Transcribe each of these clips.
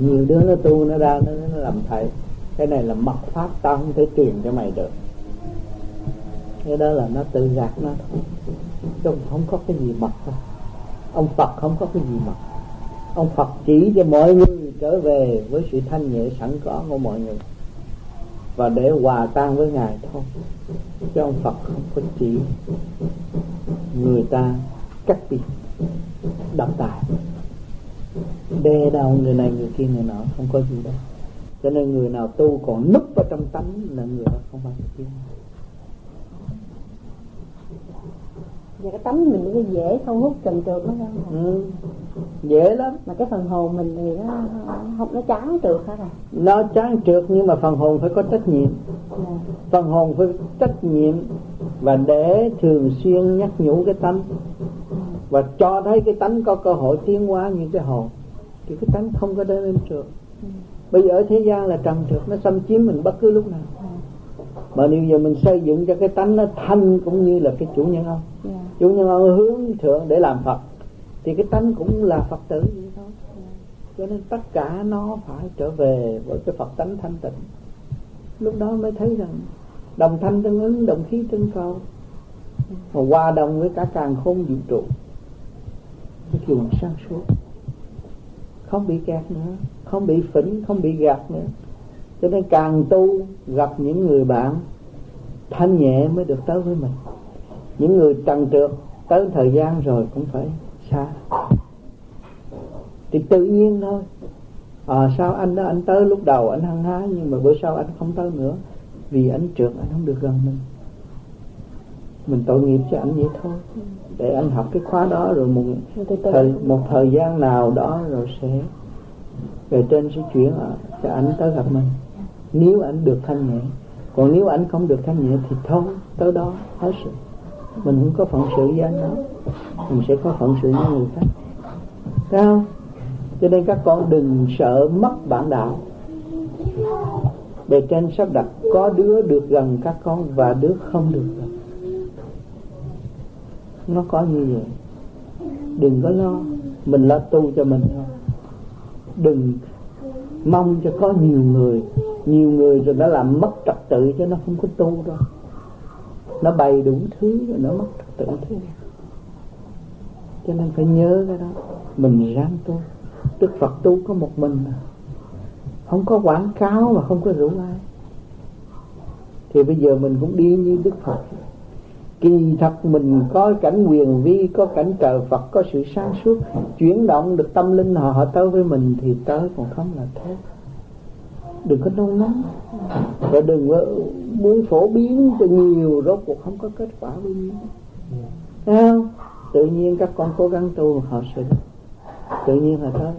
nhiều đứa nó tu nó ra nó, nó làm thầy cái này là mật pháp tao không thể truyền cho mày được. Cái đó là nó tự gạt nó. Thôi chứ không có cái gì mật đâu. Ông Phật không có cái gì mật. Ông Phật chỉ cho mọi người trở về với sự thanh nhẹ sẵn có của mọi người. Và để hòa tan với ngài thôi. Chứ ông Phật không có chỉ người ta cắt biệt động tài đe đầu người này người kia người nọ không có gì đâu cho nên người nào tu còn núp vào trong tánh là người đó không bao giờ tiến và cái tánh mình nó dễ thu hút trần trượt nó không ừ. dễ lắm mà cái phần hồn mình thì nó không nó chán trượt hết rồi nó chán trượt nhưng mà phần hồn phải có trách nhiệm. Dạ. phần hồn phải trách nhiệm và để thường xuyên nhắc nhủ cái tánh và cho thấy cái tánh có cơ hội tiến hóa như cái hồn thì cái tánh không có đến lên trượt ừ. bây giờ ở thế gian là trần trượt nó xâm chiếm mình bất cứ lúc nào ừ. mà nếu giờ mình xây dựng cho cái tánh nó thanh cũng như là cái chủ nhân ông yeah. Dạ. chủ nhân ông hướng thượng để làm phật thì cái tánh cũng là phật tử vậy thôi yeah. Dạ. cho nên tất cả nó phải trở về với cái phật tánh thanh tịnh lúc đó mới thấy rằng đồng thanh tương ứng đồng khí tương cầu mà hòa đồng với cả càng khôn vũ trụ cái kiểu sáng suốt. Không bị kẹt nữa không bị phỉnh không bị gạt nữa. Cho nên càng tu gặp những người bạn thanh nhẹ mới được tới với mình. Những người trần trượt tới thời gian rồi cũng phải xa. Thì tự nhiên thôi. À, sao anh đó anh tới lúc đầu anh hăng hái nhưng mà bữa sau anh không tới nữa? Vì anh trượt anh không được gần mình. Mình tội nghiệp cho anh vậy thôi để anh học cái khóa đó rồi một thời một thời gian nào đó rồi sẽ về trên sẽ chuyển cho anh tới gặp mình. Nếu anh được thanh nhẹ. Còn nếu anh không được thanh nhẹ thì thôi, tới đó, hết sự. Mình không có phận sự với anh đó mình sẽ có phận sự với người khác. Thấy không? Cho nên các con đừng sợ mất bản đạo. Bề trên sắp đặt, có đứa được gần các con và đứa không được gần nó có như vậy. Đừng có lo. Mình lo tu cho mình thôi. Đừng mong cho có nhiều người. Nhiều người rồi nó làm mất trật tự cho nó không có tu đâu. Nó bày đủ thứ rồi nó mất trật tự thế, cho nên phải nhớ cái đó. Mình ráng tu. Đức phật tu có một mình mà. Không có quảng cáo mà không có rủ ai. Thì bây giờ mình cũng đi như đức phật kỳ thật mình có cảnh quyền vi, có cảnh trời phật, có sự sáng suốt, chuyển động được tâm linh họ họ tới với mình thì tới còn không là thế. Đừng có nôn nóng. Và đừng có muốn phổ biến cho nhiều, rốt cuộc không có kết quả bao nhiêu Thấy không? Tự nhiên các con cố gắng tu họ sẽ tự nhiên là tới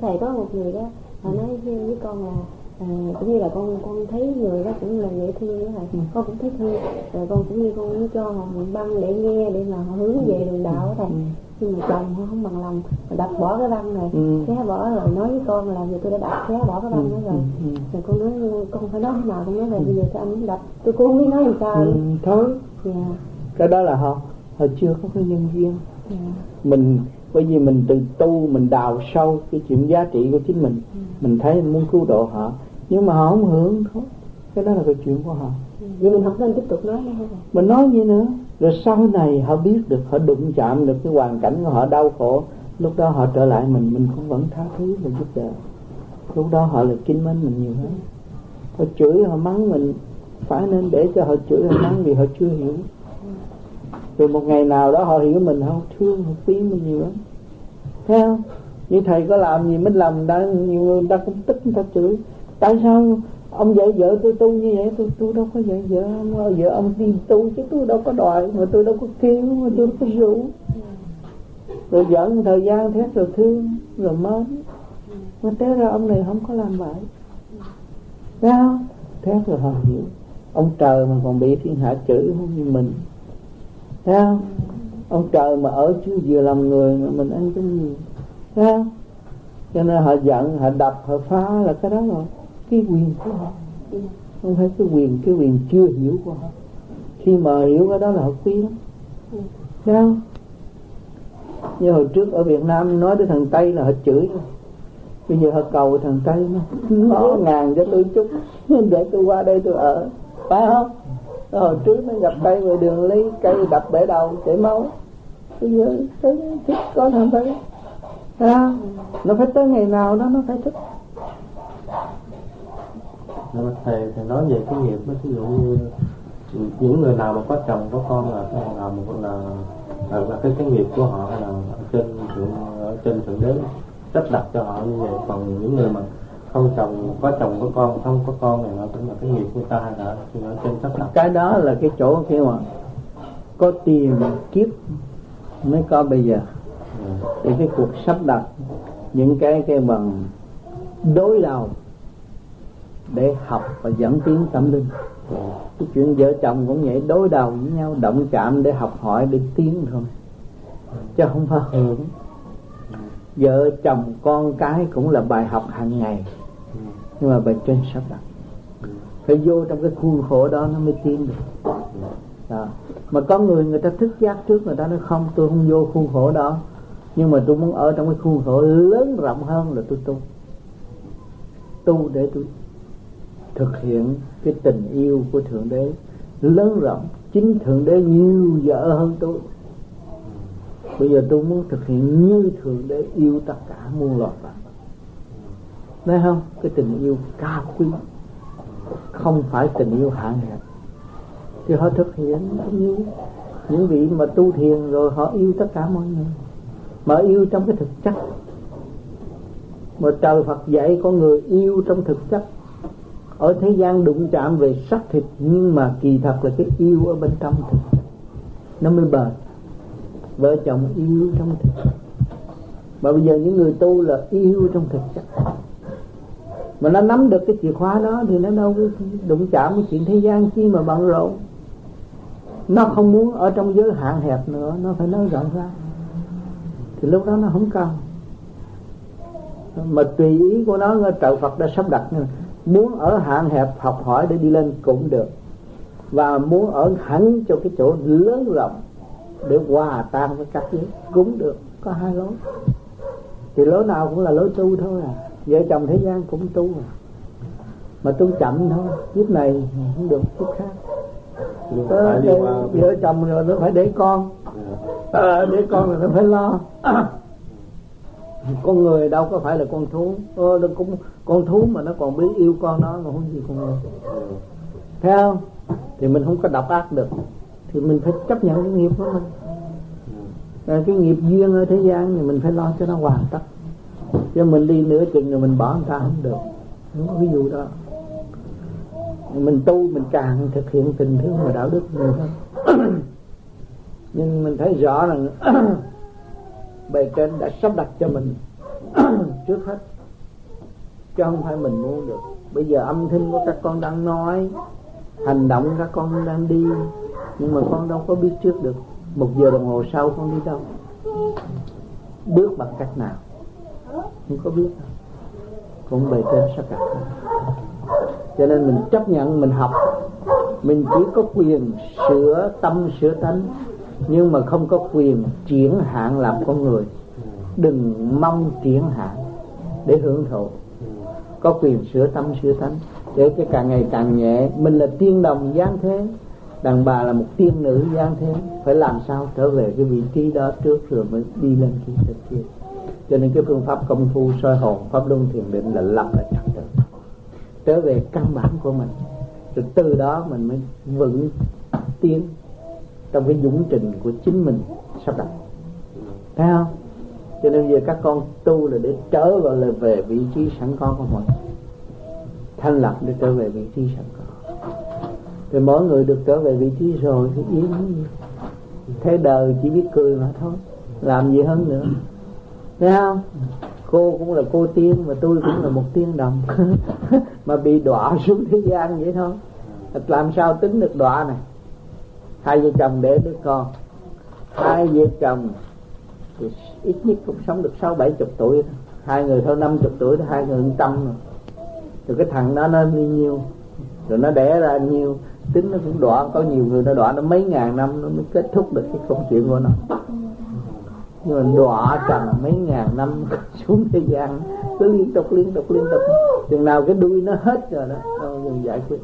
thầy có một người đó, họ nói với con là à, cũng như là con con thấy người đó cũng là dễ thương đó thầy ừ. con cũng thấy thương rồi con cũng như con cho họ mượn băng để nghe để mà họ hướng về đường đạo đó thầy ừ. nhưng mà chồng họ không bằng lòng mà đập bỏ cái băng này ừ. xé bỏ rồi nói với con là giờ tôi đã đập xé bỏ cái băng đó rồi ừ. rồi con nói con phải nói thế nào con nói là bây giờ sao anh đập tôi cũng không biết nói làm sao ừ, thôi yeah. Dạ. cái đó là họ họ chưa có cái nhân duyên yeah. Dạ. mình bởi vì mình từ tu mình đào sâu cái chuyện giá trị của chính mình ừ. mình thấy muốn cứu độ họ nhưng mà họ không hưởng thôi. Cái đó là cái chuyện của họ. Vậy mình không nên tiếp tục nói nữa mình nói gì nữa. Rồi sau này họ biết được họ đụng chạm được cái hoàn cảnh của họ đau khổ. Lúc đó họ trở lại mình mình cũng vẫn tha thứ và giúp đỡ. Lúc đó họ là kính mến mình nhiều hơn. Họ chửi họ mắng mình. Phải nên để cho họ chửi họ mắng vì họ chưa hiểu. Rồi một ngày nào đó họ hiểu mình không thương họ quý mình nhiều lắm. Thấy không? Như thầy có làm gì mình làm đã nhiều người ta cũng tức người ta chửi tại sao ông vợ vợ tôi tu như vậy? Tôi tôi đâu có vợ vợ ông vợ ông đi tu chứ tôi đâu có đòi, mà tôi đâu có kêu, mà tôi đâu có rủ. Rồi giận thời gian, thế rồi thương, rồi mến. Mà té ra ông này không có làm vậy. Thấy không? Rồi họ hiểu. Ông trời mà còn bị thiên hạ chửi không như mình. Thấy không? Ông trời mà ở chứ vừa làm người mà mình ăn cái gì? Thấy không? Cho nên họ giận, họ đập, họ phá là cái đó rồi cái quyền của họ. Không phải cái quyền cái quyền chưa hiểu của họ. Khi mà hiểu cái đó là họ quý lắm. Thấy không như hồi trước ở Việt Nam nói tới thằng Tây là họ chửi bây giờ họ cầu thằng tây nó ngõ ngàn cho tôi chút. Để tôi qua đây tôi ở. Phải không? Hồi trước nó gặp cây về đường lấy cây đập bể đầu chảy máu. Bây giờ thấy thích có thằng tây à, nó phải tới ngày nào đó nó phải thích thức thầy thầy nói về cái nghiệp ví dụ như những người nào mà có chồng có con là cái nào mà là là, là cái cái nghiệp của họ là ở trên thượng ở trên thượng đế sắp đặt cho họ như vậy. Còn những người mà không chồng có chồng có con không có con này nó cũng là cái nghiệp của ta hay là ở trên sắp đặt. Cái đó là cái chỗ khi mà có tiền kiếp mới có bây giờ. Ừ. thì cái cuộc sắp đặt những cái cái bằng đối đầu để học và dẫn tiến tâm linh. Cái chuyện vợ chồng cũng vậy, đối đầu với nhau, động chạm để học hỏi, để tiến thôi. Chứ không phải hưởng. Vợ chồng con cái cũng là bài học hàng ngày. Nhưng mà bài trên sắp đặt. Phải vô trong cái khuôn khổ đó nó mới tiến được. Đó. mà có người người ta thức giác trước người ta nói, không, tôi không vô khuôn khổ đó. Nhưng mà tôi muốn ở trong cái khuôn khổ lớn rộng hơn là tôi tu. Tu để tôi thực hiện cái tình yêu của thượng đế. Lớn rộng, chính thượng đế nhiều vợ hơn tôi. Bây giờ tôi muốn thực hiện như thượng đế yêu tất cả muôn loài vạn thấy không? Cái tình yêu cao quý. Không phải tình yêu hạn hẹp. Thì họ thực hiện yêu những vị mà tu thiền rồi họ yêu tất cả mọi người. Mà yêu trong cái thực chất. Mà trời Phật dạy con người yêu trong thực chất ở thế gian đụng chạm về xác thịt, nhưng mà kỳ thật là cái yêu ở bên trong thịt. Nó mới bền. Vợ chồng yêu trong thực mà bây giờ những người tu là yêu trong thực chắc. Mà nó nắm được cái chìa khóa đó thì nó đâu có đụng chạm với chuyện thế gian chi mà bận rộn. Nó không muốn ở trong giới hạn hẹp nữa, nó phải nói rộng ra. Thì lúc đó nó không cần. Mà tùy ý của nó trợ Phật đã sắp đặt muốn ở hạn hẹp học hỏi để đi lên cũng được. Và muốn ở hẳn cho cái chỗ lớn rộng để hòa tan với các giới cũng được. Có hai lối. Thì lối nào cũng là lối tu thôi à. Vợ chồng thế gian cũng tu à. Mà tu chậm thôi. Kiếp này không được kiếp khác. Ờ, vợ chồng rồi nó phải để con. À, để con rồi nó phải lo con người đâu có phải là con thú. Ờ, cũng con thú mà nó còn biết yêu con nó mà không gì con người. Thấy không? Thì mình không có độc ác được. Thì mình phải chấp nhận cái nghiệp của mình. À, cái nghiệp duyên ở thế gian thì mình phải lo cho nó hoàn tất. Chứ mình đi nửa chừng rồi mình bỏ người ta không được. Không? Có ví dụ đó. Mình tu mình càng thực hiện tình thương và đạo đức nhiều hơn nhưng mình thấy rõ rằng bề trên đã sắp đặt cho mình trước hết. Chứ không phải mình muốn được. Bây giờ âm thanh của các con đang nói, hành động các con đang đi, nhưng mà con đâu có biết trước được một giờ đồng hồ sau con đi đâu. Bước bằng cách nào? Không có biết. Cũng bề trên sắp đặt. Cho nên mình chấp nhận, mình học. Mình chỉ có quyền sửa tâm, sửa tánh nhưng mà không có quyền chuyển hạn làm con người. Đừng mong chuyển hạn để hưởng thụ. Có quyền sửa tâm sửa tánh. Để cái càng ngày càng nhẹ. Mình là tiên đồng giáng thế. Đàn bà là một tiên nữ giáng thế. Phải làm sao trở về cái vị trí đó trước rồi mới đi lên cái thế kia? Cho nên cái phương pháp công phu, soi hồn, pháp luân thiền định là lập lại trật tự trở về căn bản của mình. Rồi từ đó mình mới vững tiến trong cái dũng trình của chính mình sắp đặt. Thấy không? Cho nên giờ các con tu là để trở vào là về vị trí sẵn có của mình thanh lập để trở về vị trí sẵn có. Thì mỗi người được trở về vị trí rồi thì yên thế đời chỉ biết cười mà thôi. Làm gì hơn nữa. Thấy không? Cô cũng là cô tiên mà tôi cũng là một tiên đồng. Mà bị đọa xuống thế gian vậy thôi. Làm sao tính được đọa này? Hai vợ chồng để đứa con. Hai vợ chồng thì ít nhất cũng sống được sáu bảy chục tuổi thôi. hai người thôi, năm chục tuổi thì hai người trăm rồi. Rồi cái thằng đó nó đi nhiêu rồi nó đẻ ra nhiêu tính nó cũng đọa, có nhiều người nó đọa nó mấy ngàn năm nó mới kết thúc được cái câu chuyện của nó. Nhưng mà đọa trần mấy ngàn năm xuống thế gian, cứ liên tục liên tục liên tục. Chừng nào cái đuôi nó hết rồi đó không giải quyết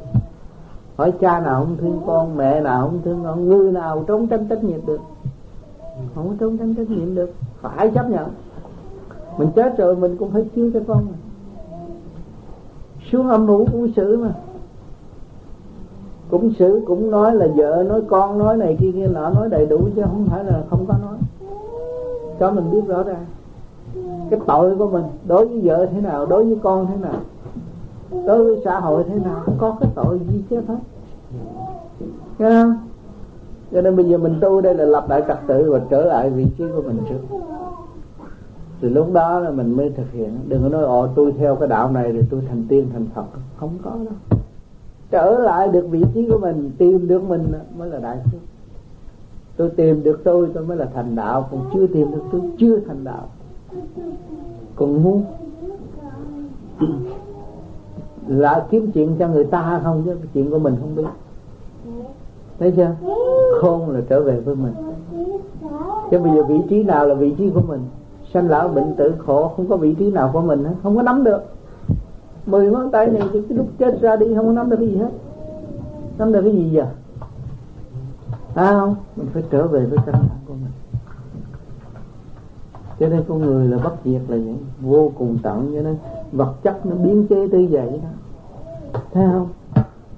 hỏi cha nào không thương con, mẹ nào không thương con, người nào trốn tránh trách nhiệm được. Không có trốn tránh trách nhiệm được. Phải chấp nhận. Mình chết rồi, mình cũng phải chiếu cho con. Mà. xuống âm mưu cũng xử mà. Cũng xử, cũng nói là vợ nói, con nói này kia kia nọ, nói đầy đủ chứ không phải là không có nói. Cho mình biết rõ ràng. Cái tội của mình, đối với vợ thế nào, đối với con thế nào đối với xã hội thế nào cũng có cái tội gì chứ hết nghe không? Cho nên bây giờ mình tu đây là lập lại trật tự và trở lại vị trí của mình trước. Thì lúc đó là mình mới thực hiện. Đừng có nói, ồ, tôi theo cái đạo này rồi tôi thành tiên, thành phật. Không có đâu. Trở lại được vị trí của mình, tìm được mình mới là đại sư. tôi tìm được tôi tôi mới là thành đạo. Còn chưa tìm được tôi, chưa thành đạo. Còn muốn là kiếm chuyện cho người ta không chứ, chuyện của mình không biết. Thấy chưa? Khôn là trở về với mình. Chứ bây giờ vị trí nào là vị trí của mình? Sanh lão bệnh tử khổ, không có vị trí nào của mình hết, không có nắm được. Mười ngón tay này cái lúc chết ra đi không có nắm được cái gì hết. Nắm được cái gì giờ? À không? Mình phải trở về với căn bản của mình. Cho nên con người là bất diệt là vậy vô cùng tận, cho nên vật chất nó biến chế tới vậy đó. Thấy không?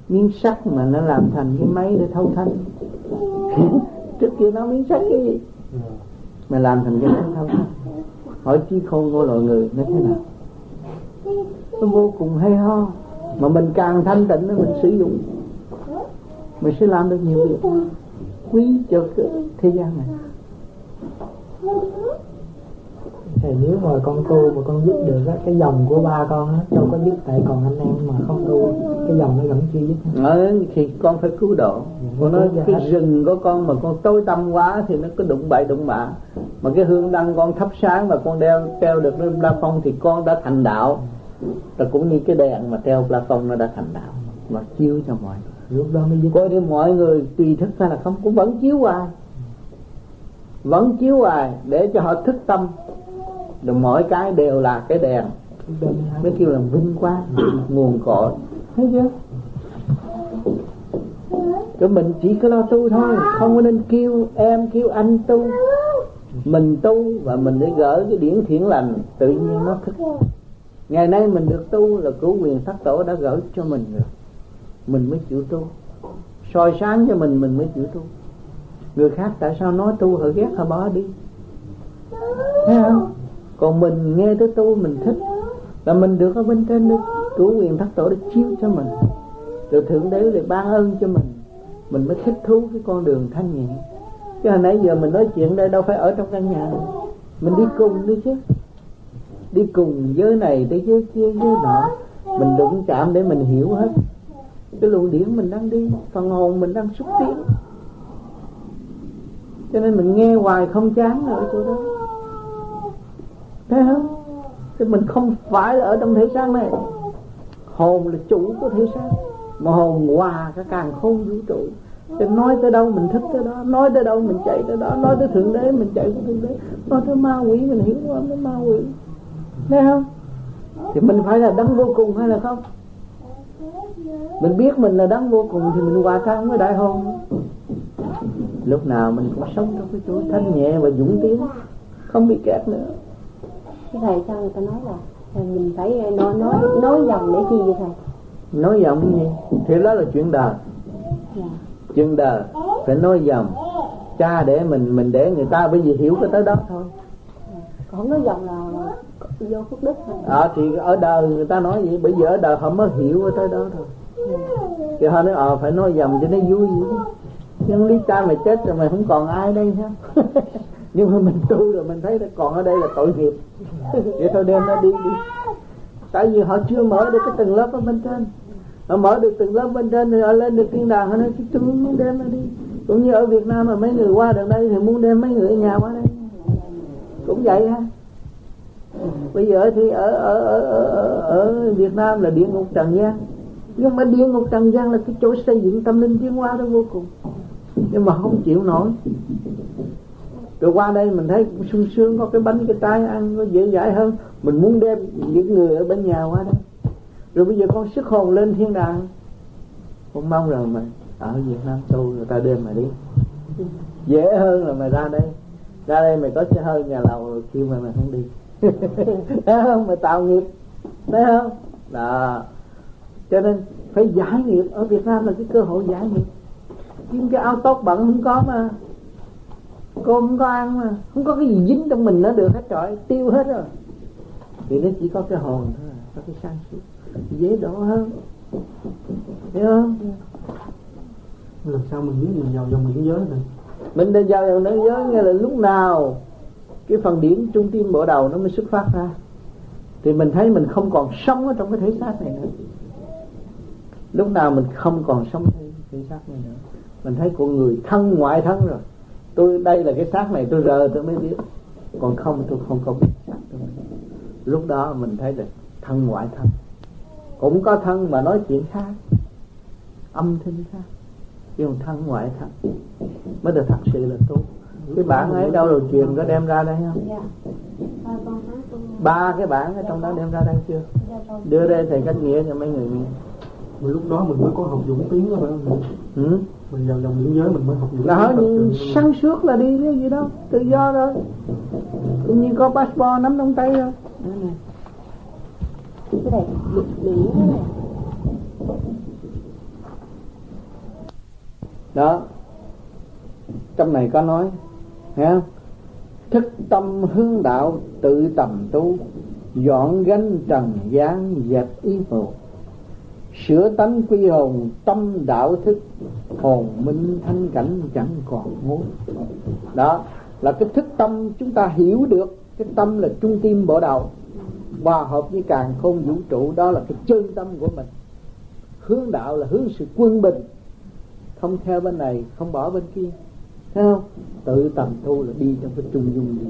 Miếng sắt mà nó làm thành cái máy để thâu thanh trước kia nó miếng sắt cái gì? Mà làm thành cái máy thâu thanh hỏi trí khôn của loài người nó thế nào? Nó vô cùng hay ho. Mà mình càng thanh tịnh mình sử dụng. Mình sẽ làm được nhiều việc. Quý cho cái thế gian này thì nếu mà con tu mà con dứt được á, cái dòng của ba con á đâu có dứt tại còn anh em mà không tu cái dòng nó vẫn chưa dứt. Ờ, thì con phải cứu độ. Dạ, con nói cái hết. rừng của con mà con tối tâm quá thì nó có đụng bậy đụng bạ mà cái hương đăng con thắp sáng mà con đeo treo được lên la phong thì con đã thành đạo. Là cũng như cái đèn mà treo la phong nó đã thành đạo. Mà chiếu cho mọi người. Lúc đó mới dứt. Coi đi mọi người tùy thức hay là không cũng vẫn chiếu hoài. Vẫn chiếu hoài để cho họ thức tâm rồi mỗi cái đều là cái đèn. Mới kêu là vinh quang nguồn cội. Thấy chưa? Cho mình chỉ có lo tu thôi, không có nên kêu em, kêu anh tu. Mình tu và mình để gỡ cái điển thiện lành, tự nhiên nó thức. Ngày nay mình được tu là cứu quyền thất tổ đã gỡ cho mình rồi. Mình mới chịu tu. Soi sáng cho mình mình mới chịu tu. Người khác tại sao nói tu họ ghét họ bỏ đi? Thấy không? Còn mình nghe tới tu mình thích. Là mình được ở bên trên được. Chủ quyền thất tổ để chiếu cho mình. Rồi thượng đế lại ban ơn cho mình. Mình mới thích thú cái con đường thanh nhẹ. Chứ hồi nãy giờ mình nói chuyện đây đâu phải ở trong căn nhà. Này. mình đi cùng đi chứ. Đi cùng giới này tới giới kia, giới nọ. Mình đụng chạm để mình hiểu hết. Cái luồng điển mình đang đi, phần hồn mình đang xúc tiến. Cho nên mình nghe hoài không chán ở chỗ đó thấy không thì mình không phải là ở trong thể xác này. Hồn là chủ của thể xác mà hồn hòa cả càng không vũ trụ. Thì nói tới đâu mình thích tới đó. Nói tới đâu mình chạy tới đó. Nói tới thượng đế mình chạy tới thượng đế. Nói tới ma quỷ mình hiểu không? Tới ma quỷ. Thấy không? Thì mình phải là đấng vô cùng hay là không? Mình biết mình là đấng vô cùng thì mình hòa tan với đại hồn. Lúc nào mình cũng sống trong cái chỗ thanh nhẹ và dũng tiến. Không bị kẹt nữa cái thầy sao người ta nói là mình phải nói nói nói dòng để chi vậy thầy? Nói dòng gì? Thì đó là chuyện đời. Dạ. chuyện đời. Phải nói dòng. Cha để mình mình để người ta bởi vì hiểu cái tới đó thôi. Dạ. còn nói dòng là vô phước đức thôi. À, thì ở đời người ta nói vậy bởi vì ở đời họ mới hiểu cái tới đó thôi. Thì họ nói ờ à, phải nói dòng cho nó vui. Vậy nhưng lý cha mày chết rồi mày không còn ai đây sao nhưng mà mình tu rồi mình thấy còn ở đây là tội nghiệp. Vậy thôi đem nó đi đi. Tại vì họ chưa mở được cái tầng lớp ở bên trên. Họ mở được từng lớp bên trên thì họ lên được thiên đàng. Họ nói tôi muốn đem nó đi. Cũng như ở Việt Nam mà mấy người qua đằng đây thì muốn đem mấy người ở nhà qua đây. Cũng vậy ha. Bây giờ thì ở ở ở ở, ở Việt Nam là địa ngục trần gian. Nhưng mà địa ngục trần gian là cái chỗ xây dựng tâm linh tiến hóa đó vô cùng. Nhưng mà không chịu nổi rồi qua đây mình thấy cũng sung sướng, có cái bánh, cái trái ăn, nó dễ dãi hơn. Mình muốn đem những người ở bên nhà qua đây. Rồi bây giờ con sức hồn lên thiên đàng. Con mong rằng mày ở Việt Nam tu người ta đem mày đi. Dễ hơn là mày ra đây. Ra đây mày có xe hơi nhà lầu rồi kêu mày mày không đi. Thấy không? Mày tạo nghiệp. Thấy không? Đó. Cho nên phải giải nghiệp. Ở Việt Nam là cái cơ hội giải nghiệp. Nhưng cái áo tốt bận không có mà cô không có ăn mà không có cái gì dính trong mình nó được hết trời tiêu hết rồi. Thì nó chỉ có cái hồn thôi có cái sáng suốt dễ độ hơn. Hiểu không? Làm sao mình biết mình vào dòng biển giới này. Mình đã vào dòng nữ giới nghe là lúc nào cái phần điểm trung tim bộ đầu nó mới xuất phát ra. Thì mình thấy mình không còn sống ở trong cái thể xác này nữa. Lúc nào mình không còn sống trong thể xác này nữa mình thấy con người thân ngoại thân rồi tôi đây là cái xác này tôi rờ tôi mới biết. Còn không tôi không có biết. Xác tôi lúc đó mình thấy là thân ngoại thân. Cũng có thân mà nói chuyện khác. Âm thanh khác. Nhưng thân ngoại thân. Mới được thật sự là tốt. Cái bản ấy đâu rồi truyền có đem ra đây không? Dạ. Ba con hát con ba cái bản ở trong đó đem ra đây chưa? Dạ đưa đây thầy cách nghĩa cho mấy người nghe. Lúc đó mình mới có học dũng tiếng đó phải không? Ừ? Mình vào dòng biển giới mình mới học dũng đó sáng suốt là đi cái gì đâu tự do rồi. Tự nhiên có passport nắm trong tay rồi Đây này. cái này cái này đó trong này có nói không? Thức tâm hướng đạo tự tầm tu dọn gánh trần gian dẹp ý mù sửa tánh quy hồn tâm đạo thức hồn minh thanh cảnh chẳng còn ngố. Đó là cái thức tâm chúng ta hiểu được. Cái tâm là trung tim bộ đầu. Hòa hợp với càng không vũ trụ đó là cái chân tâm của mình. Hướng đạo là hướng sự quân bình. Không theo bên này không bỏ bên kia. Thấy không? Tự tầm tu là đi trong cái trung dung đi.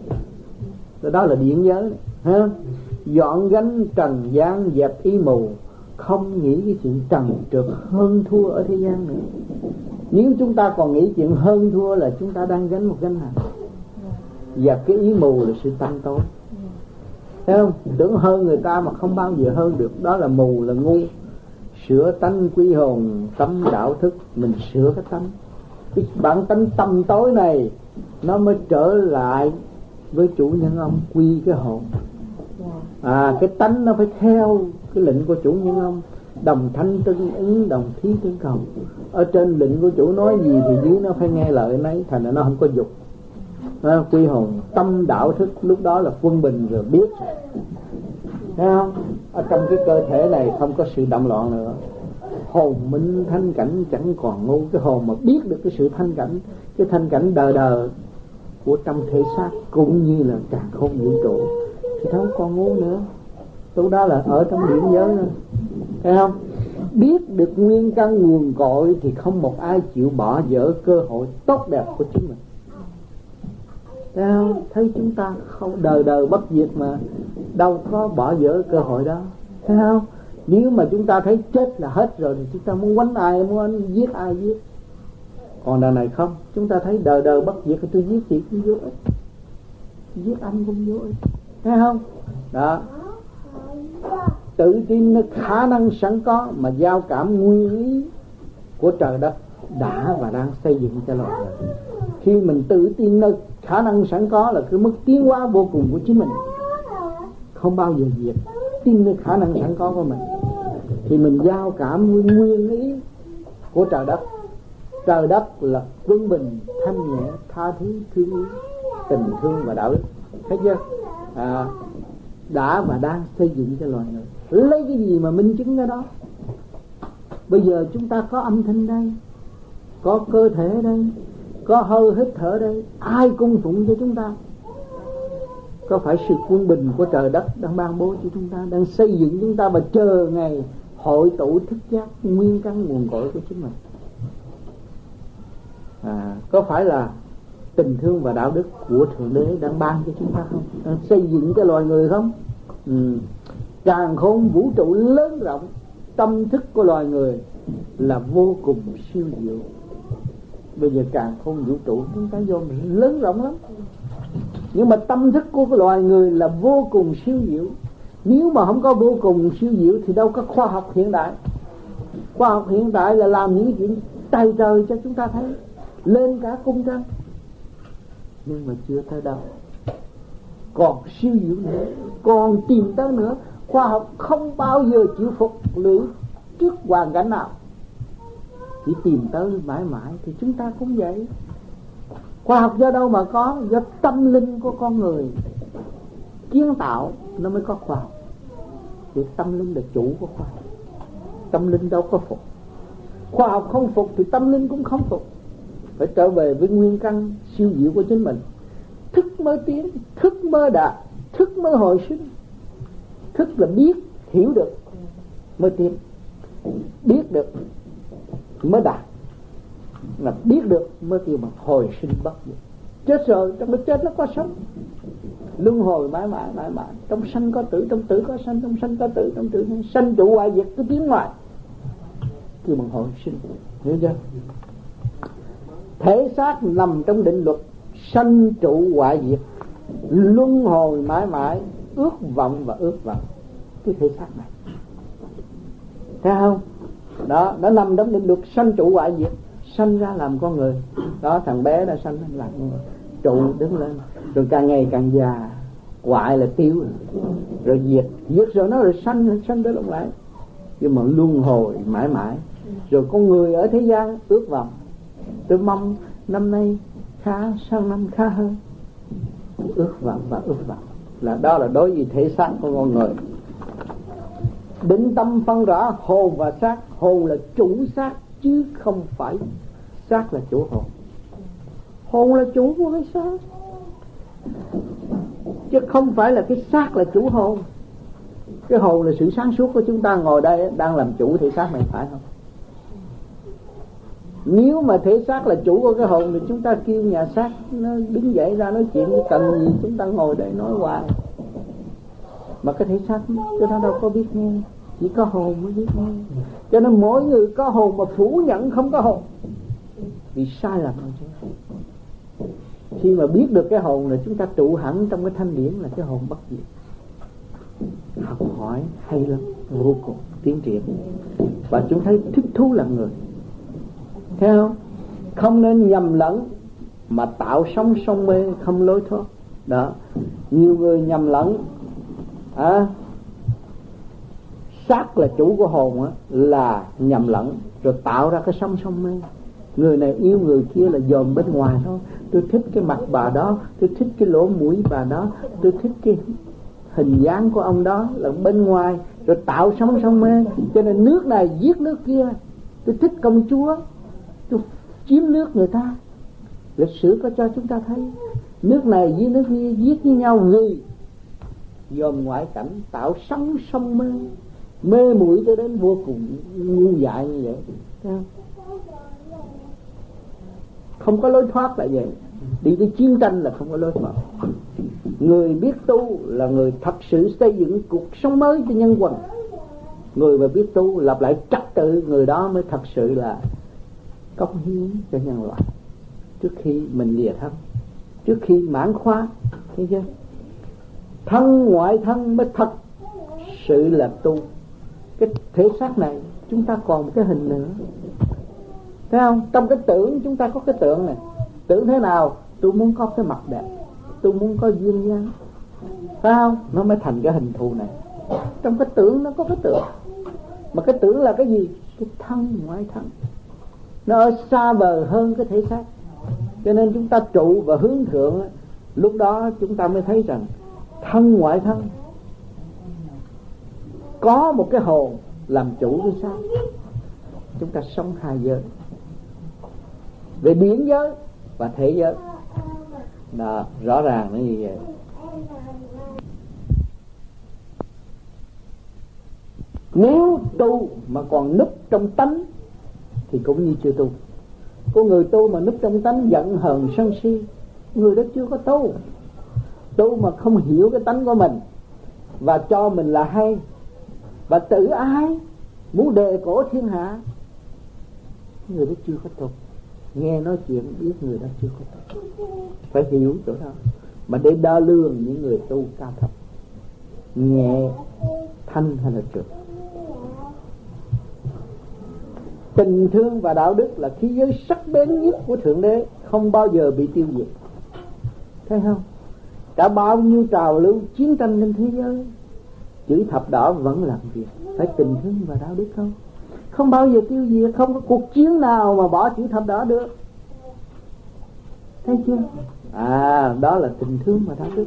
Đó, đó là điển giới. Ha dọn gánh trần gian dẹp ý mù không nghĩ cái chuyện trần trượt hơn thua ở thế gian nữa. Nếu chúng ta còn nghĩ chuyện hơn thua là chúng ta đang gánh một gánh nặng. Và cái ý mù là sự tâm tối. Thấy không? Tưởng hơn người ta mà không bao giờ hơn được. Đó là mù là ngu. Sửa tánh quy hồn tâm đạo thức, mình sửa cái tâm cái bản tánh tâm tối này, nó mới trở lại với chủ nhân ông, quy cái hồn. À cái tánh nó phải theo cái lệnh của chủ nhân ông đồng thanh tương ứng đồng thí tương cầu ở trên lệnh của chủ nói gì thì dưới nó phải nghe lời nấy thành ra nó không có dục. À, quy hồn tâm đạo thức lúc đó là quân bình rồi biết. Thấy không? Ở trong cái cơ thể này không có sự động loạn nữa. Hồn minh thanh cảnh chẳng còn ngu. Cái hồn mà biết được cái sự thanh cảnh cái thanh cảnh đờ đờ của trong thể xác cũng như là càng không vũ trụ. Thì không còn ngu nữa chỗ đó là ở trong điểm giới đó. Thấy không? Biết được nguyên căn nguồn cội thì không một ai chịu bỏ dở cơ hội tốt đẹp của chính mình. Thấy không? Thấy chúng ta không, đời đời bất diệt mà đâu có bỏ dở cơ hội đó. Thấy không? Nếu mà chúng ta thấy chết là hết rồi thì chúng ta muốn quánh ai, muốn anh giết ai giết. Còn đời này không. Chúng ta thấy đời đời bất diệt thì tôi giết chị cũng vô ích. Giết anh cũng vô ích. Thấy không? Đó tự tin nó khả năng sẵn có mà giao cảm nguyên lý của trời đất đã và đang xây dựng cho loài người. Khi mình tự tin nơi khả năng sẵn có là cái mức tiến hóa vô cùng của chính mình. Không bao giờ diệt tin nơi khả năng sẵn có của mình. Thì mình giao cảm nguyên nguyên lý của trời đất. Trời đất là quân bình thanh nhẹ tha thứ thương yêu tình thương và đạo đức. Thấy chưa? À, đã và đang xây dựng cho loài người. Lấy cái gì mà minh chứng cái đó? Bây giờ chúng ta có âm thanh đây có cơ thể đây có hơi hít thở đây. Ai cung phụng cho chúng ta? Có phải sự quân bình của trời đất đang ban bố cho chúng ta đang xây dựng chúng ta và chờ ngày hội tụ thức giác nguyên căn nguồn cội của chính mình? À, có phải là tình thương và đạo đức của thượng đế đang ban cho chúng ta không? Đang xây dựng cho loài người không? Ừ. càng khôn vũ trụ lớn rộng, tâm thức của loài người là vô cùng siêu diệu. Bây giờ càng không vũ trụ, chúng ta vô lớn rộng lắm. Nhưng mà tâm thức của cái loài người là vô cùng siêu diệu. Nếu mà không có vô cùng siêu diệu thì đâu có khoa học hiện đại. Khoa học hiện đại là làm những chuyện tay trời cho chúng ta thấy, lên cả cung trăng nhưng mà chưa tới đâu. Còn siêu diệu nữa. Còn tìm tới nữa. Khoa học không bao giờ chịu phục lưỡi trước hoàn cảnh nào. Chỉ tìm tới mãi mãi thì chúng ta cũng vậy. Khoa học do đâu mà có? Do tâm linh của con người. Kiến tạo nó mới có khoa học. Thì tâm linh là chủ của khoa học. Tâm linh đâu có phục. Khoa học không phục thì tâm linh cũng không phục phải trở về với nguyên căn siêu diệu của chính mình. Thức mới tiến, thức mới đạt, thức mới hồi sinh. Thức là biết, hiểu được, mới tiến. Biết được, mới đạt. Là biết được, mới kêu mà hồi sinh bất diệt. Chết rồi, trong cái chết nó có sống. Luân hồi mãi mãi mãi mãi. Trong sanh có tử, trong tử có sanh, trong sanh có tử, trong tử sanh. Trụ hoại diệt, cứ tiến ngoài. Kêu bằng hồi sinh. Hiểu chưa? Thể xác nằm trong định luật, sanh trụ hoại diệt. Luân hồi mãi mãi, ước vọng và ước vọng. Cái thể xác này. Thấy không? Đó, nó nằm trong định luật, sanh trụ hoại diệt. Sanh ra làm con người. Đó, thằng bé đã sanh lên làm con người. Trụ, đứng lên. Rồi càng ngày càng già. Hoại là tiêu. Rồi diệt. Diệt rồi nó rồi sanh sanh tới lúc lại nhưng mà luân hồi mãi mãi. Rồi con người ở thế gian, ước vọng tôi mong năm nay khá sang năm khá hơn. Ước vọng và ước vọng. Là đó là đối với thể xác của con người. Định tâm phân rõ hồn và xác. Hồn là chủ xác, chứ không phải xác là chủ hồn. Hồn là chủ của cái xác, chứ không phải là cái xác là chủ hồn. Cái hồn là sự sáng suốt của chúng ta ngồi đây, đang làm chủ thể xác này, phải không? Nếu mà thể xác là chủ của cái hồn thì chúng ta kêu nhà xác, nó đứng dậy ra nói chuyện cần gì, chúng ta ngồi đây nói hoài. Mà cái thể xác, cái đó đâu có biết nghe, chỉ có hồn mới biết nghe. Cho nên mỗi người có hồn mà phủ nhận không có hồn. Vì sai lầm rồi chứ. Khi mà biết được cái hồn là chúng ta trụ hẳn trong cái thanh điển là cái hồn bất diệt. Học hỏi hay lắm, vô cùng, tiến triển. Và chúng thấy thích thú là người thấy không không nên nhầm lẫn mà tạo sống sông mê không lối thoát. Đó nhiều người nhầm lẫn à, xác là chủ của hồn á, là nhầm lẫn rồi tạo ra cái sông sông mê. Người này yêu người kia là dòm bên ngoài thôi. Tôi thích cái mặt bà đó tôi thích cái lỗ mũi bà đó tôi thích cái hình dáng của ông đó là bên ngoài rồi tạo sóng sông mê. Cho nên nước này giết nước kia. Tôi thích công chúa tôi chiếm nước người ta. Lịch sử có cho chúng ta thấy nước này với nước kia giết với nhau vì dòm ngoại cảnh tạo sóng sông mê mê muội cho đến vô cùng ngu dại như vậy. Không? không có lối thoát là vậy. Đi tới chiến tranh là không có lối thoát. Người biết tu là người thật sự xây dựng cuộc sống mới cho nhân quần người mà biết tu lập lại trật tự người đó mới thật sự là cống hiến cho nhân loại. Trước khi mình lìa thân, trước khi mãn khóa, thấy chưa? Thân ngoại thân mới thật sự là tu. Cái thể xác này, chúng ta còn một cái hình nữa. Thấy không? Trong cái tưởng chúng ta có cái tưởng này. Tưởng thế nào? Tôi muốn có cái mặt đẹp. Tôi muốn có duyên dáng. Phải không? Nó mới thành cái hình thù này. Trong cái tưởng nó có cái tưởng. Mà cái tưởng là cái gì? Cái thân ngoại thân nó ở xa bờ hơn cái thể xác. Cho nên chúng ta trụ và hướng thượng lúc đó chúng ta mới thấy rằng thân ngoại thân có một cái hồn làm chủ cái xác. Chúng ta sống hai giới. Về biển giới và thế giới. Đó, rõ ràng nó như vậy. Nếu tu mà còn núp trong tánh thì cũng như chưa tu. Có người tu mà núp trong tánh giận hờn sân si, người đó chưa có tu. Tu mà không hiểu cái tánh của mình, và cho mình là hay, và tự ai muốn đề cổ thiên hạ, người đó chưa có tu. Nghe nói chuyện biết người đó chưa có tu. Phải hiểu chỗ đó. Mà để đo lường những người tu cao thấp nhẹ, thanh hay là trượt. Tình thương và đạo đức là khí giới sắc bén nhất của thượng đế, không bao giờ bị tiêu diệt. Thấy không? Cả bao nhiêu trào lưu chiến tranh trên thế giới, chữ thập đỏ vẫn làm việc. Phải tình thương và đạo đức không? Không bao giờ tiêu diệt, không có cuộc chiến nào mà bỏ chữ thập đỏ được. Thấy chưa? À đó là tình thương và đạo đức.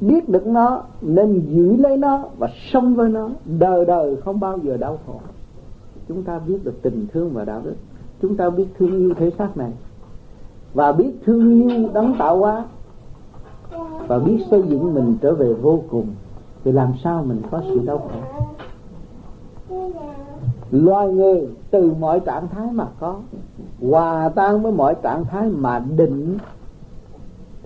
Biết được nó, nên giữ lấy nó và sống với nó, đời đời không bao giờ đau khổ chúng ta biết được tình thương và đạo đức. Chúng ta biết thương yêu thể xác này. Và biết thương yêu đấng tạo hóa. Và biết xây dựng mình trở về vô cùng. Thì làm sao mình có sự đau khổ? Loài người từ mọi trạng thái mà có, hòa tan với mọi trạng thái mà định.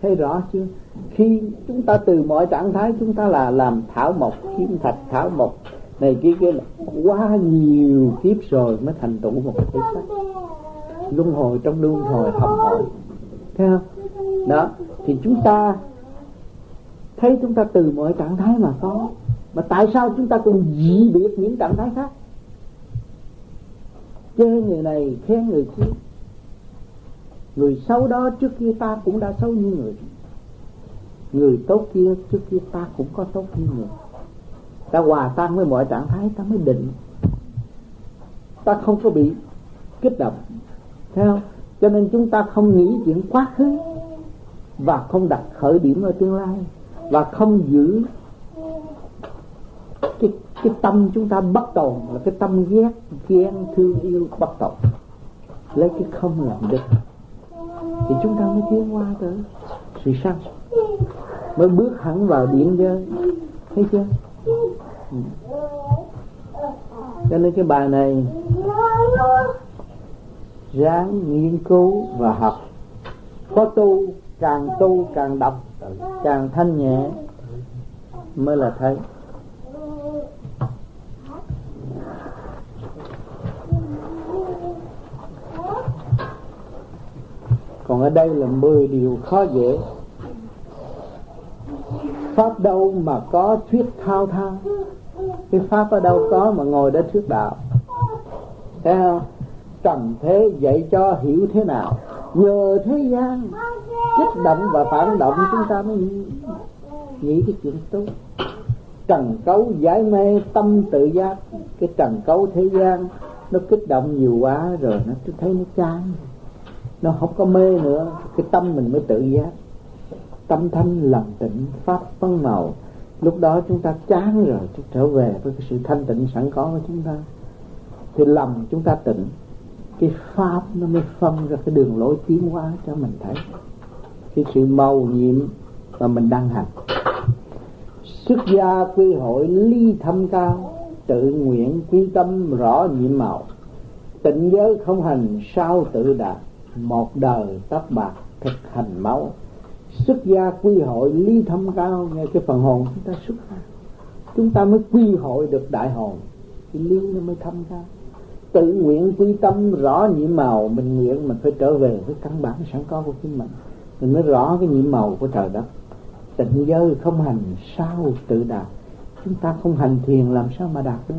Thấy rõ chưa? Khi chúng ta từ mọi trạng thái, chúng ta là làm thảo mộc, kim thạch, thảo mộc, này kia kia là quá nhiều kiếp rồi mới thành tựu một cái thể xác luân hồi trong luân hồi học hỏi. Thấy không? Đó, thì chúng ta thấy chúng ta từ mọi trạng thái mà có, mà tại sao chúng ta còn dị biệt những trạng thái khác? Chê người này, khen người kia. Người xấu đó trước kia ta cũng đã xấu như người. Người tốt kia trước kia ta cũng có tốt như người ta hòa tan với mọi trạng thái, ta mới định. Ta không có bị kích động. Thấy không? Cho nên chúng ta không nghĩ chuyện quá khứ và không đặt khởi điểm ở tương lai và không giữ cái cái tâm chúng ta bất tồn là cái tâm ghét, ghen, thương yêu bất tồn. Lấy cái không làm được thì chúng ta mới tiến qua tới sự sanh. Mới bước hẳn vào điểm giới. Thấy chưa cho nên cái bài này ráng nghiên cứu và học. Có tu, càng tu càng đọc, càng thanh nhẹ mới là thấy. Còn ở đây là 10 điều khó dễ pháp đâu mà có thuyết thao thao? Cái pháp ở đâu có mà ngồi để thuyết đạo? Thấy không? Trần thế dạy cho hiểu thế nào? Nhờ thế gian, kích động và phản động chúng ta mới nghĩ. Cái chuyện tốt. Trần cấu giải mê tâm tự giác. Cái trần cấu thế gian, nó kích động nhiều quá rồi nó thấy nó chán. Nó không có mê nữa, cái tâm mình mới tự giác tâm thanh, lòng tịnh, pháp phân màu. Lúc đó chúng ta chán rồi, chúng trở về với cái sự thanh tịnh sẵn có của chúng ta. Thì lòng chúng ta tịnh, cái pháp nó mới phân ra cái đường lối tiến hóa cho mình thấy. Cái sự màu nhiệm mà mình đang hành. Xuất gia quy hội ly thâm cao, tự nguyện quy tâm rõ nhiệm màu. Tịnh giới không hành, sao tự đạt? Một đời tóc bạc thực hành máu xuất gia quy hội ly thâm cao, nghe cái phần hồn chúng ta xuất ra. Chúng ta mới quy hội được đại hồn, thì ly nó mới thâm cao. Tự nguyện quy tâm, rõ nhiệm màu, mình nguyện mình phải trở về với căn bản sẵn có của chính mình. Mình mới rõ cái nhiệm màu của trời đất. Tịnh giới không hành sao tự đạt. Chúng ta không hành thiền làm sao mà đạt được?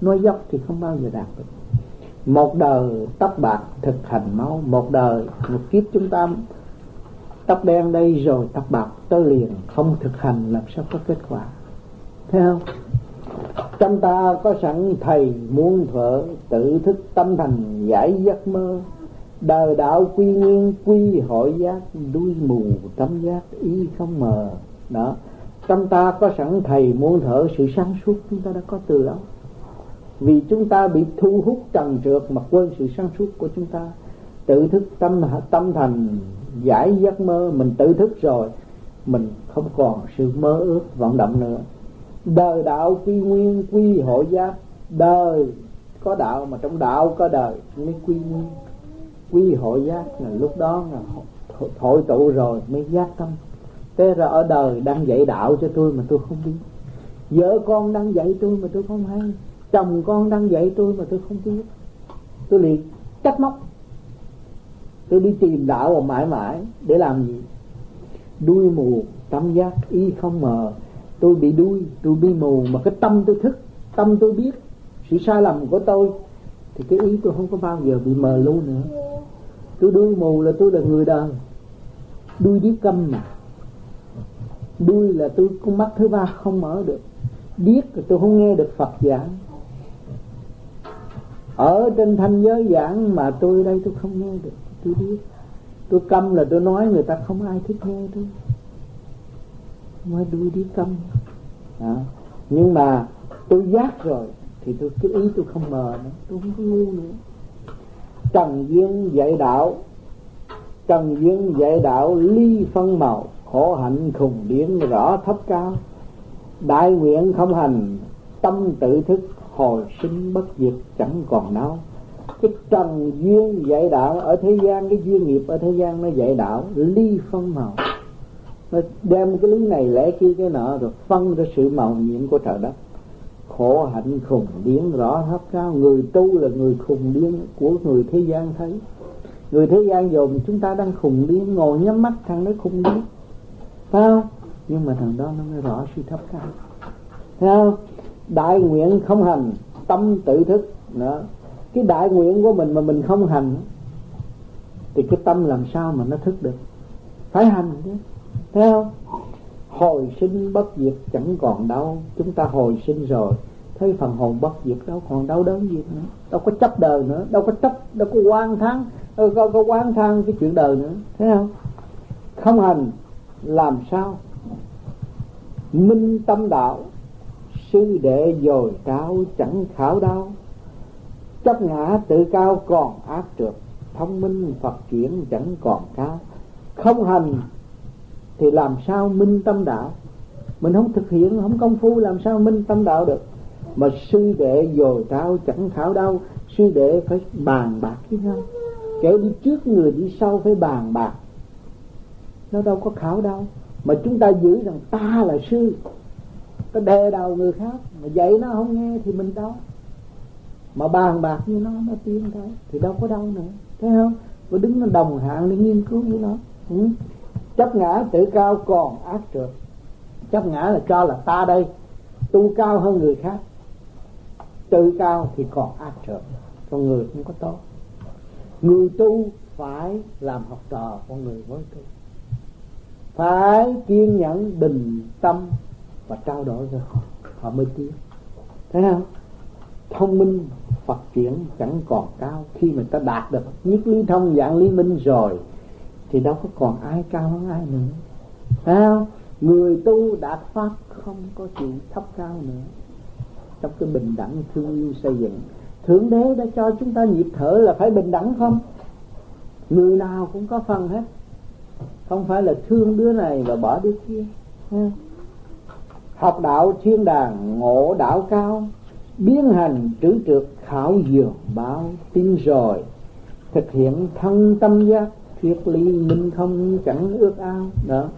Nói dốc thì không bao giờ đạt được. Một đời tóc bạc thực hành máu, một đời một kiếp chúng ta tóc đen đây rồi tóc bạc tới liền không thực hành làm sao có kết quả. Thấy không? Trong ta có sẵn thầy muôn thuở tự thức tâm thành giải giấc mơ. Đời đạo quy nguyên, quy hội giác, đuôi mù tâm giác, ý không mờ. Đó. Trong ta có sẵn thầy muôn thở, sự sáng suốt chúng ta đã có từ lâu vì chúng ta bị thu hút trần trượt mà quên sự sáng suốt của chúng ta, tự thức tâm tâm thành giải giấc mơ, mình tự thức rồi, mình không còn sự mơ ước vọng động nữa. Đời đạo quy nguyên, quy hội giác. Đời có đạo mà trong đạo có đời, mới quy nguyên. Quy hội giác là lúc đó là hội tụ rồi mới giác tâm. Thế ra ở đời đang dạy đạo cho tôi mà tôi không biết. Vợ con đang dạy tôi mà tôi không hay. Chồng con đang dạy tôi mà tôi không biết. Tôi liền trách móc tôi đi tìm đạo mà mãi mãi, để làm gì? Đuôi mù, tâm giác y không mờ. Tôi bị đuôi, tôi bị mù, mà cái tâm tôi thức, tâm tôi biết. Sự sai lầm của tôi, thì cái ý tôi không có bao giờ bị mờ lu nữa. Tôi đuôi mù là tôi là người đời. Đuôi điếc câm mà. Đuôi là tôi con mắt thứ ba không mở được. Điếc là tôi không nghe được Phật giảng. Ở trên thanh giới giảng mà tôi đây tôi không nghe được tôi biết tôi câm là tôi nói người ta không ai thích nghe tôi mới đuôi đi câm. À. nhưng mà tôi giác rồi, thì tôi cái ý tôi không mờ nữa. Tôi không có ngu nữa. Trần duyên dạy đạo. Trần duyên dạy đạo ly phân màu, khổ hạnh khùng điển rõ thấp cao. Đại nguyện không hành, tâm tự thức, hồi sinh bất diệt chẳng còn đâu cái trần duyên dạy đạo ở thế gian, cái duyên nghiệp ở thế gian nó dạy đạo, ly phân màu. Nó đem cái lý này lẽ kia cái nọ rồi phân ra sự màu nhiệm của trời đất. Khổ hạnh khùng điển rõ thấp cao. Người tu là người khùng điên của người thế gian thấy. Người thế gian dồn chúng ta đang khùng điên ngồi nhắm mắt, thằng nó khùng điên phải không? Nhưng mà thằng đó nó mới rõ sự thấp cao. Thấy không? Đại nguyện không hành, tâm tự thức. Nữa cái đại nguyện của mình mà mình không hành thì cái tâm làm sao mà nó thức được? Phải hành chứ. Thấy không? Hồi sinh bất diệt chẳng còn đâu chúng ta hồi sinh rồi thấy phần hồn bất diệt đâu còn đau đớn gì nữa. Đâu có chấp đời nữa đâu có chấp đâu có quan thắng đâu có, có quan thang cái chuyện đời nữa. Thấy không? Không hành làm sao? Minh tâm đạo sư đệ dồi cao chẳng khảo đau chấp ngã tự cao còn ác trượt, thông minh phật chuyển chẳng còn cao không hành thì làm sao minh tâm đạo? Mình không thực hiện, không công phu, làm sao minh tâm đạo được? Mà sư đệ dồi trao chẳng khảo đâu, sư đệ phải bàn bạc với nhau. Kẻ đi trước người đi sau phải bàn bạc. Nó đâu có khảo đâu. Mà chúng ta giữ rằng ta là sư, ta đè đầu người khác. Mà dạy nó không nghe thì mình đâu mà bàn bạc như nó nó tiến thôi thì đâu có đâu nữa. Thấy không? Và đứng nó đồng hạng để nghiên cứu với nó. Ừ. chấp ngã tự cao còn ác trượt. Chấp ngã là cho là ta đây. Tu cao hơn người khác. Tự cao thì còn ác trượt. Con người không có tốt. Người tu phải làm học trò con người mới tu. Phải kiên nhẫn bình tâm và trao đổi rồi họ. Mới tiến. Thấy không? Thông minh phát triển chẳng còn cao. Khi mà ta đạt được nhất lý thông, dạng lý minh rồi, thì đâu có còn ai cao hơn ai nữa. Thấy không? Người tu đạt pháp không có chuyện thấp cao nữa. Trong cái bình đẳng thương yêu xây dựng, thượng đế đã cho chúng ta nhịp thở là phải bình đẳng không? Người nào cũng có phần hết. Không phải là thương đứa này và bỏ đứa kia. Học đạo thiên đàng, ngộ đạo cao biến hành trữ trượt khảo dường báo tin rồi, thực hiện thân tâm giác thuyết lý minh không chẳng ước ao. Đó.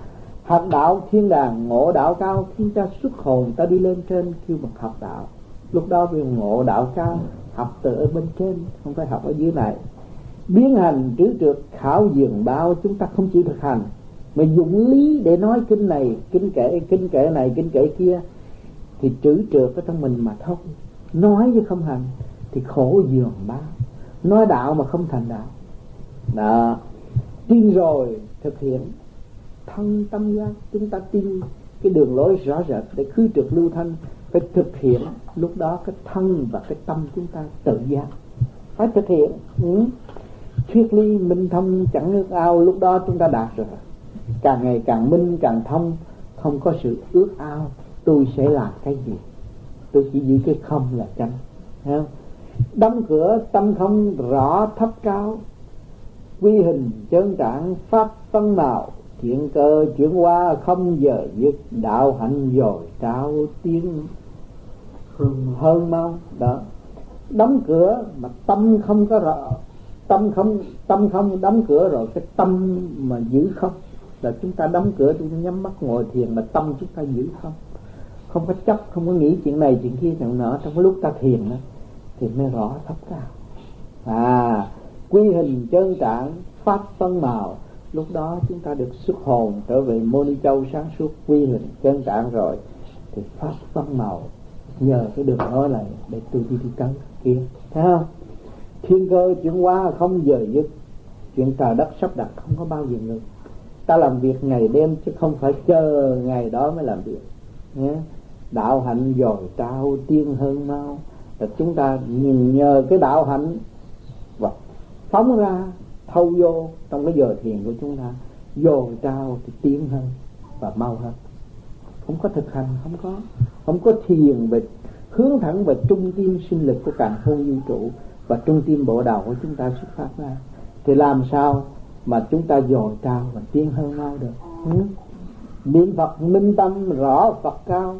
Học đạo thiên đàng, ngộ đạo cao khi ta xuất hồn ta đi lên trên kêu bằng học đạo. Lúc đó vì ngộ đạo cao, học từ ở bên trên, không phải học ở dưới này. Biến hành trữ trượt khảo dường bao chúng ta không chịu thực hành. Mà dụng lý để nói kinh này, kinh kệ kinh kệ này, kinh kệ kia, thì trữ trượt ở trong mình mà thôi nói chứ không hành thì khổ dường báo. Nói đạo mà không thành đạo. Đó. Tin rồi thực hiện. Thân tâm giác chúng ta tin cái đường lối rõ rệt để khứ trượt lưu thanh, phải thực hiện lúc đó cái thân và cái tâm chúng ta tự giác. Phải thực hiện ừ. thuyết ly minh thông chẳng nước ao, lúc đó chúng ta đạt rồi. Càng ngày càng minh, càng thông, không có sự ước ao, tôi sẽ làm cái gì? Tôi chỉ giữ cái không là chánh không? đóng cửa tâm không rõ thấp cao. Quy hình chân trạng pháp phân nào thiện cơ chuyển qua không giờ dứt, đạo hạnh dồi trao tiếng. Hơn hơn mau đó. Đóng cửa mà tâm không có rõ. Tâm không tâm không đóng cửa rồi cái tâm mà giữ không. Là chúng ta đóng cửa, chúng ta nhắm mắt ngồi thiền mà tâm chúng ta giữ không không có chấp, không có nghĩ chuyện này, chuyện kia, chuyện nọ. Trong cái lúc ta thiền đó thì mới rõ thấp cao à quy hình chân trạng pháp phân màu. Lúc đó chúng ta được xuất hồn trở về mô ni châu sáng suốt quy hình chân trạng rồi. Thì pháp phân màu, nhờ cái đường nói này để tôi đi đi tới kia. Thấy không? Thiên cơ chuyển hóa không giờ dứt. Chuyện trời đất sắp đặt không có bao giờ ngừng. Ta làm việc ngày đêm chứ không phải chờ ngày đó mới làm việc. Nhé đạo hạnh dồi trao tiên hơn mau. Là chúng ta nhìn nhờ cái đạo hạnh và phóng ra, thâu vô trong cái giờ thiền của chúng ta, dồi trao thì tiến hơn và mau hơn. Không có thực hành, không có không có thiền về, hướng thẳng về trung tâm sinh lực của càng không vũ trụ và trung tâm bộ đầu của chúng ta xuất phát ra. Thì làm sao mà chúng ta dồi trao và tiến hơn mau được? Ừ? niệm phật minh tâm rõ phật cao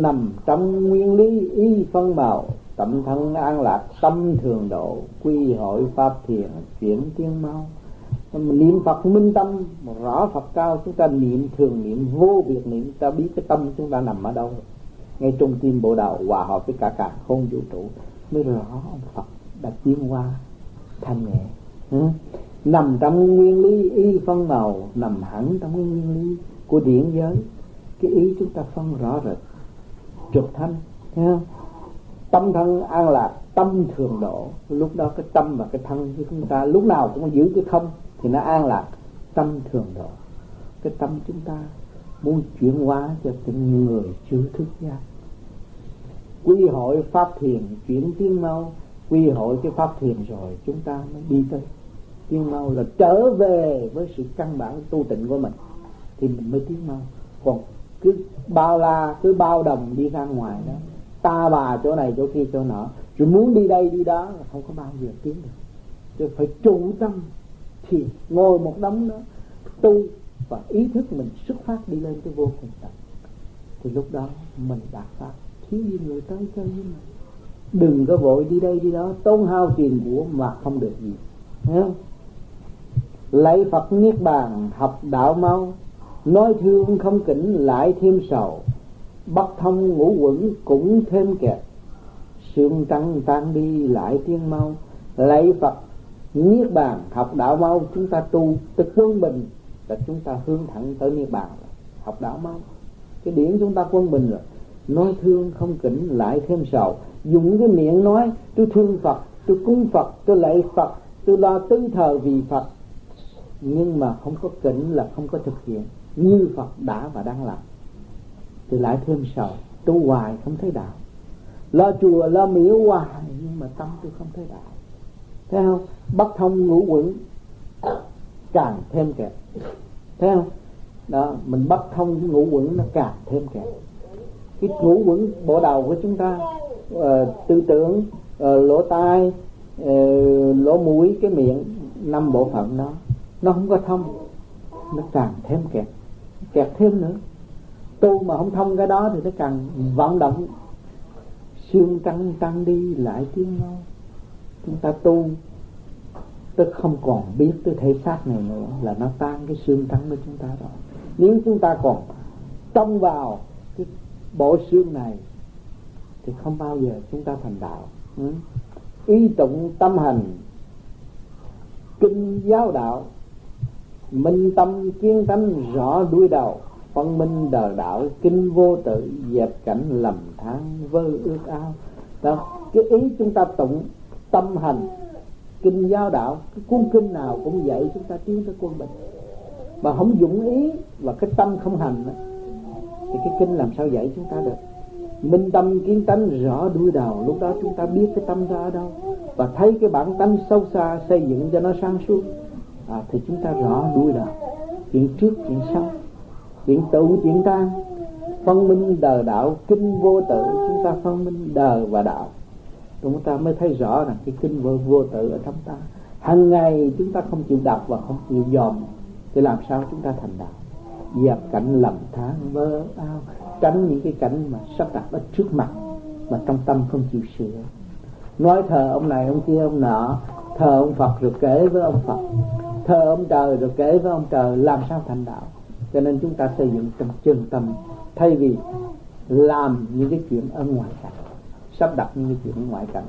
nằm trong nguyên lý y phân màu tâm thân an lạc, tâm thường độ, quy hội pháp thiền, chuyển tiên mau. Niệm phật minh tâm, rõ phật cao, chúng ta niệm thường niệm, vô việc niệm, ta biết cái tâm chúng ta nằm ở đâu. Ngay trung tim bộ đầu hòa hợp với cả cả không vũ trụ, mới rõ ông phật đã tiến qua thanh nhẹ ừ? nằm trong nguyên lý y phân màu nằm hẳn trong nguyên lý của điển giới. Cái ý chúng ta phân rõ rệt trực thanh, thấy không? Tâm thân an lạc, tâm thường độ. Lúc đó cái tâm và cái thân của chúng ta lúc nào cũng giữ cái không thì nó an lạc, tâm thường độ. Cái tâm chúng ta muốn chuyển hóa cho từng người chưa thức giác. Quy hội pháp thiền chuyển tiếng mau, quy hội cái pháp thiền rồi chúng ta mới đi tới. Tiếng mau là trở về với sự căn bản tu tịnh của mình, thì mình mới tiếng mau. Còn cứ bao la, cứ bao đồng đi ra ngoài đó. Ta bà chỗ này, chỗ kia, chỗ nọ. Rồi muốn đi đây, đi đó, là không có bao giờ tiến được. Chứ phải trụ tâm thì ngồi một đống đó, tu và ý thức mình xuất phát đi lên cái vô cùng tận. Thì lúc đó mình đạt pháp. Thiếu đi người tới chơi với mình. Đừng có vội đi đây, đi đó. Tốn hao tiền của mà không được gì. Thấy không? Lấy Phật Niết Bàn, học đạo mau. Nói thương không kỉnh lại thêm sầu Bắt thông ngũ quẩn cũng thêm kẹt. Sương trăng tan đi lại tiên mau Lấy Phật Niết Bàn học đạo mau Chúng ta tu tới quân bình Là chúng ta hướng thẳng tới Niết Bàn Học đạo mau. Cái điển chúng ta quân bình rồi Nói thương không kỉnh lại thêm sầu. Dùng cái miệng nói Tôi thương Phật, tôi cúng Phật, tôi lạy Phật Tôi lo tư thờ vì Phật. Nhưng mà không có kỉnh là không có thực hiện. Như Phật đã và đang làm. Thì lại thêm sầu Tu hoài không thấy đạo. Lo chùa, lo miếu hoài Nhưng mà tâm tôi không thấy đạo. Thấy không? bất thông ngũ quẩn Càng thêm kẹt. Thấy không? Đó, mình bất thông cái ngũ quẩn nó càng thêm kẹt. Cái ngũ quẩn bộ đầu của chúng ta uh, tư tưởng uh, lỗ tai uh, lỗ mũi cái miệng năm bộ phận đó nó không có thông nó càng thêm kẹt kẹt thêm nữa. Tu mà không thông cái đó thì nó càng vận động. Xương căng tăng đi, lại tiếng nói. Chúng ta tu, tức không còn biết cái thể xác này nữa, là nó tan cái xương trắng của chúng ta rồi. Nếu chúng ta còn trông vào cái bộ xương này, thì không bao giờ chúng ta thành đạo. Ừ? ý tụng tâm hành, kinh giáo đạo minh tâm kiến tánh rõ đuôi đầu phân minh đời đạo kinh vô tự dẹp cảnh lầm than vơ ước ao. Đó cái ý chúng ta tụng tâm hành kinh giáo đạo cái cuốn kinh nào cũng dạy chúng ta tiến tới quân bình. Mà không dụng ý và cái tâm không hành đó, thì cái kinh làm sao dạy chúng ta được? Minh tâm kiến tánh rõ đuôi đầu lúc đó chúng ta biết cái tâm ra ở đâu và thấy cái bản tánh sâu xa xây dựng cho nó sáng suốt à, thì chúng ta rõ đuôi đạo chuyện trước chuyện sau chuyện tụ chuyện tan phân minh đời đạo kinh vô tự chúng ta phân minh đời và đạo. Chúng ta mới thấy rõ rằng cái kinh vô, vô tự ở trong ta. Hàng ngày chúng ta không chịu đọc và không chịu dòm thì làm sao chúng ta thành đạo? Dẹp cảnh lầm than mơ ao tránh những cái cảnh mà sắp đặt ở trước mặt mà trong tâm không chịu sửa. Nói thờ ông này ông kia ông nọ thờ ông Phật rồi kể với ông Phật thờ ông trời rồi kể với ông trời làm sao thành đạo. Cho nên chúng ta xây dựng trong chân tâm, thay vì làm những cái chuyện ở ngoài cảnh, sắp đặt những cái chuyện ở ngoài cảnh.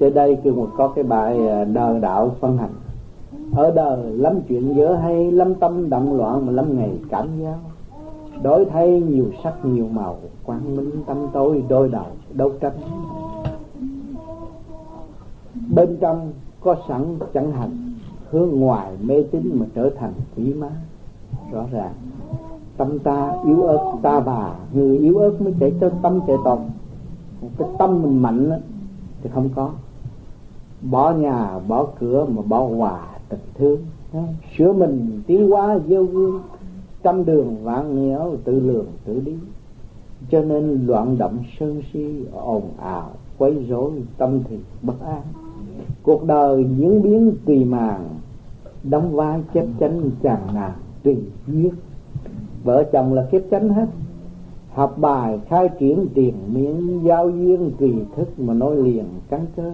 Trên đây kêu một có cái bài à, đời đạo phân hành. Ở đời lắm chuyện dở hay, lắm tâm động loạn mà lắm ngày cảm giác. Đổi thay nhiều sắc nhiều màu, quang minh tâm tối, đôi đầu, đấu tranh bên trong có sẵn chẳng hành hướng ngoài mê tín mà trở thành quỷ má. Rõ ràng tâm ta yếu ớt ta bà người yếu ớt mới chạy cho tâm chạy tồn cái tâm mình mạnh đó, thì không có. Bỏ nhà bỏ cửa mà bỏ hòa tình thương. Sửa mình tiến hóa gieo gương trăm đường vạn nghèo tự lường tự đi. Cho nên loạn động sơn si ồn ào quấy rối tâm thì bất an cuộc đời diễn biến tùy màng, đóng vai chép chánh chàng nàng tùy duyên vợ chồng là kiếp chánh hết. Học bài, khai triển tiền miễn giao duyên tùy thức mà nói liền cắn cơ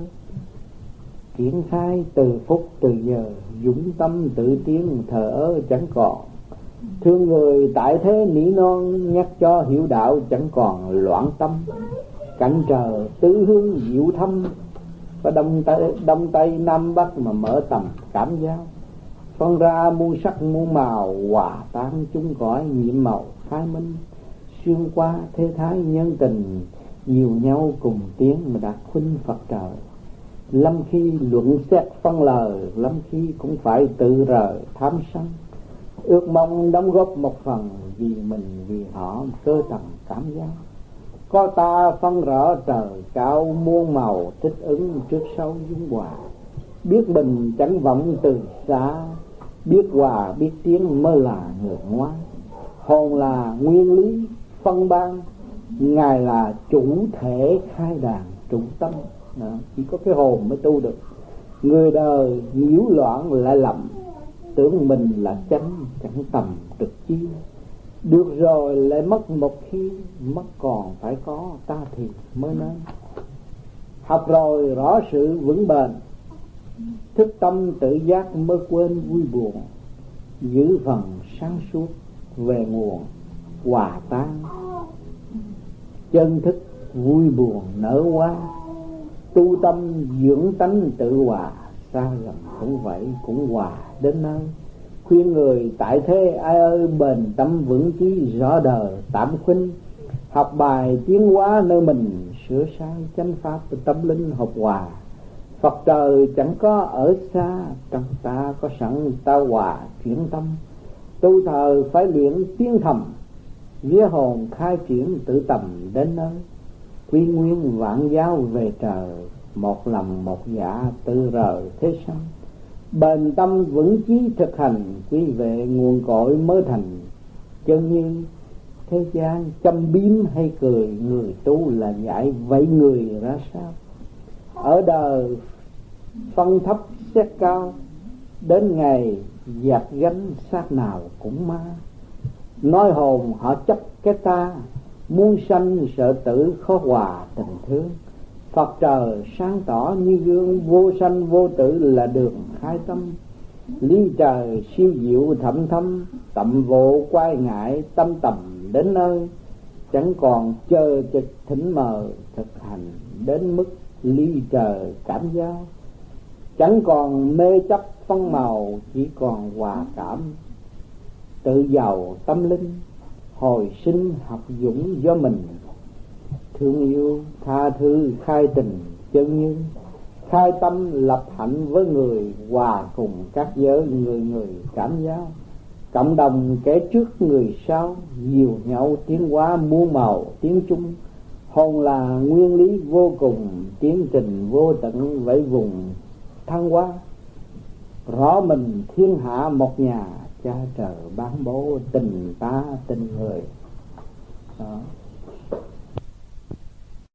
triển khai từ phút từ giờ, dũng tâm tự tiến thở chẳng còn. Thương người tại thế nỉ non, nhắc cho hiểu đạo chẳng còn loạn tâm. Cảnh trời tứ hướng diệu thâm và đông tây đông tây, nam bắc mà mở tầm cảm giác. Phân ra muôn sắc, muôn màu, hòa tan chúng cõi nhiệm màu khai minh. Xuyên qua thế thái nhân tình, nhiều nhau cùng tiếng mà đạt khuynh phật trời. Lâm khi luận xét phân lời, lâm khi cũng phải tự rời tham sân. Ước mong đóng góp một phần vì mình, vì họ cơ tầng cảm giác có ta phân rõ trời cao muôn màu, thích ứng trước sau dung hòa. Biết mình chẳng vọng từ xa, biết hòa, biết tiếng mới là người ngoan hồn là nguyên lý phân ban, ngài là chủ thể khai đàn chủ tâm. Đó. chỉ có cái hồn mới tu được. Người đời nhiễu loạn lại lầm tưởng mình là chánh, chẳng tầm trực chi được rồi, lại mất một khi, mất còn phải có, ta thì mới nên học rồi, rõ sự vững bền. Thức tâm tự giác mới quên vui buồn. Giữ phần sáng suốt về nguồn, hòa tan. Chân thức vui buồn nở quá tu tâm dưỡng tánh tự hòa, xa gần cũng vậy, cũng hòa đến nơi khuyên người tại thế, ai ơi, bền tâm vững chí rõ đời, tạm khuynh, học bài tiến hóa nơi mình, sửa sai chánh pháp tâm linh học hòa. Phật trời chẳng có ở xa, Trong ta có sẵn ta hòa chuyển tâm. Tu thờ phải luyện tiếng thầm, Vía hồn khai triển tự tầm đến nơi. Quy nguyên vạn giáo về trời, Một lòng một dạ tự rời thế sanh Bền tâm vững chí thực hành Quy vệ nguồn cội mới thành. Chân như thế gian châm biếm hay cười, Người tu là giải vậy người ra sao? Ở đời, phân thấp xét cao, đến ngày giặt gánh sát nào cũng ma. Nói hồn họ chấp cái ta muôn sanh sợ tử khó hòa tình thương. Phật trời sáng tỏ như gương vô sanh vô tử là đường khai tâm. Lý trời siêu diệu thẩm thâm Tậm vô quay ngại tâm tầm đến nơi. Chẳng còn chờ trực thỉnh mờ thực hành Đến mức ly trời cảm giác. Chẳng còn mê chấp phân màu, chỉ còn hòa cảm. Tự giàu tâm linh, hồi sinh học dũng do mình thương yêu, tha thứ, khai tình, chân như khai tâm lập hạnh với người, hòa cùng các giới, người người cảm giác. Cộng đồng kẻ trước, người sau, nhiều nhau tiến hóa muôn màu tiếng chung. Hồn là nguyên lý vô cùng, tiến trình vô tận vẫy vùng, thăng hoa. Rõ mình thiên hạ một nhà, cha trời bán bố, tình ta, tình người. Đó.